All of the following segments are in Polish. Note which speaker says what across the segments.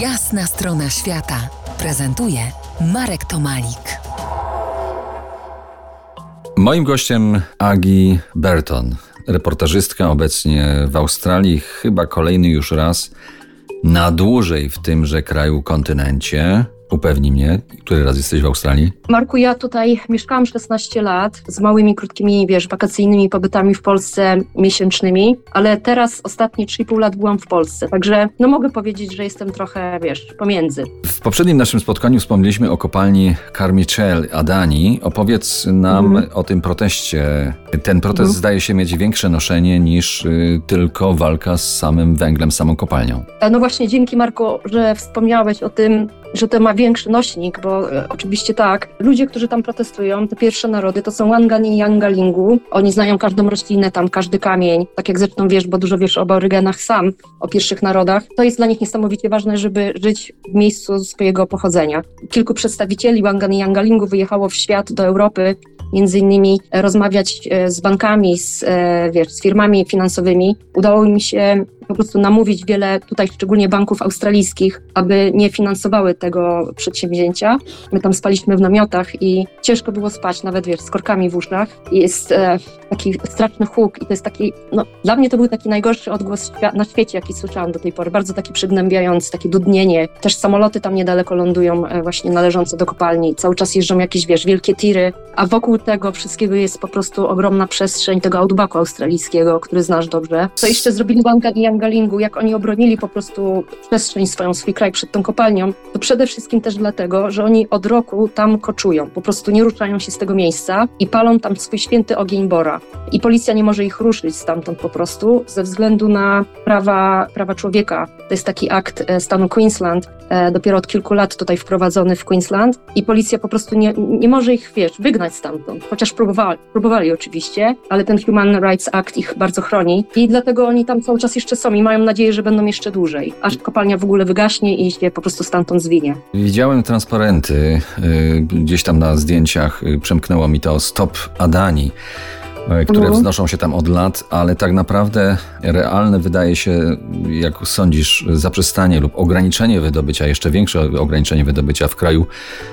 Speaker 1: Jasna strona świata prezentuje Marek Tomalik.
Speaker 2: Moim gościem Agi Burton, reportażystka obecnie w Australii, chyba kolejny już raz na dłużej w tymże kraju kontynencie. Upewnij mnie, który raz jesteś w Australii?
Speaker 3: Marku, ja tutaj mieszkałam 16 lat z małymi, krótkimi, wiesz, wakacyjnymi pobytami w Polsce miesięcznymi, ale teraz ostatnie 3,5 lat byłam w Polsce, także no mogę powiedzieć, że jestem trochę, wiesz, pomiędzy.
Speaker 2: W poprzednim naszym spotkaniu wspomnieliśmy o kopalni Carmichael Adani. Opowiedz nam mhm. o tym proteście. Ten protest mhm. zdaje się mieć większe noszenie niż y, tylko walka z samym węglem, samą kopalnią.
Speaker 3: No właśnie, dzięki Marko, że wspomniałeś o tym, że to ma większy nośnik, bo e, oczywiście tak, ludzie, którzy tam protestują, te pierwsze narody, to są Wangani i Yangalingu. Oni znają każdą roślinę tam, każdy kamień, tak jak zresztą wiesz, bo dużo wiesz o aborygenach sam, o pierwszych narodach. To jest dla nich niesamowicie ważne, żeby żyć w miejscu swojego pochodzenia. Kilku przedstawicieli Wangani i Yangalingu wyjechało w świat do Europy, między innymi rozmawiać e, z bankami, z, e, wiesz, z firmami finansowymi. Udało mi się po prostu namówić wiele tutaj szczególnie banków australijskich, aby nie finansowały tego przedsięwzięcia. My tam spaliśmy w namiotach i ciężko było spać, nawet wiesz, z korkami w uszach. Jest e, taki straszny huk i to jest taki, no dla mnie to był taki najgorszy odgłos na świecie, jaki słyszałam do tej pory. Bardzo taki przygnębiający, takie dudnienie. Też samoloty tam niedaleko lądują e, właśnie należące do kopalni. Cały czas jeżdżą jakieś, wiesz, wielkie tiry, a wokół tego wszystkiego jest po prostu ogromna przestrzeń tego outbacku australijskiego, który znasz dobrze. Co jeszcze zrobili Wanga i Galingu, jak oni obronili po prostu przestrzeń swoją, swój kraj przed tą kopalnią, to przede wszystkim też dlatego, że oni od roku tam koczują, po prostu nie ruszają się z tego miejsca i palą tam swój święty ogień Bora. I policja nie może ich ruszyć stamtąd po prostu ze względu na prawa, prawa człowieka. To jest taki akt e, stanu Queensland, e, dopiero od kilku lat tutaj wprowadzony w Queensland i policja po prostu nie, nie może ich, wiesz, wygnać stamtąd, chociaż próbowali, próbowali oczywiście, ale ten Human Rights Act ich bardzo chroni i dlatego oni tam cały czas jeszcze są i mają nadzieję, że będą jeszcze dłużej, aż kopalnia w ogóle wygaśnie i się po prostu stamtąd zwinie.
Speaker 2: Widziałem transparenty, y, gdzieś tam na zdjęciach y, przemknęło mi to Stop Adani. E, które mhm. wznoszą się tam od lat, ale tak naprawdę realne wydaje się, jak sądzisz, zaprzestanie lub ograniczenie wydobycia, jeszcze większe ograniczenie wydobycia w kraju,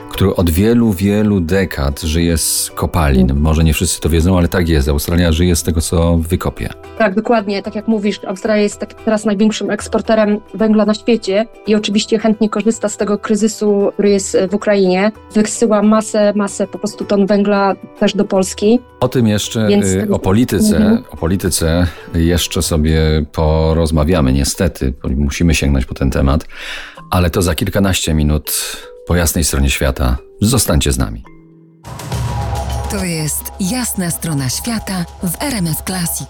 Speaker 2: który od wielu, wielu dekad żyje z kopalin. Mhm. Może nie wszyscy to wiedzą, ale tak jest. Australia żyje z tego, co wykopie.
Speaker 3: Tak, dokładnie. Tak jak mówisz, Australia jest tak teraz największym eksporterem węgla na świecie i oczywiście chętnie korzysta z tego kryzysu, który jest w Ukrainie. Wysyła masę, masę po prostu ton węgla też do Polski.
Speaker 2: O tym jeszcze Więc... Y, o polityce, mhm. o polityce jeszcze sobie porozmawiamy, niestety, musimy sięgnąć po ten temat, ale to za kilkanaście minut po jasnej stronie świata. Zostańcie z nami.
Speaker 1: To jest jasna strona świata w RMS Classic.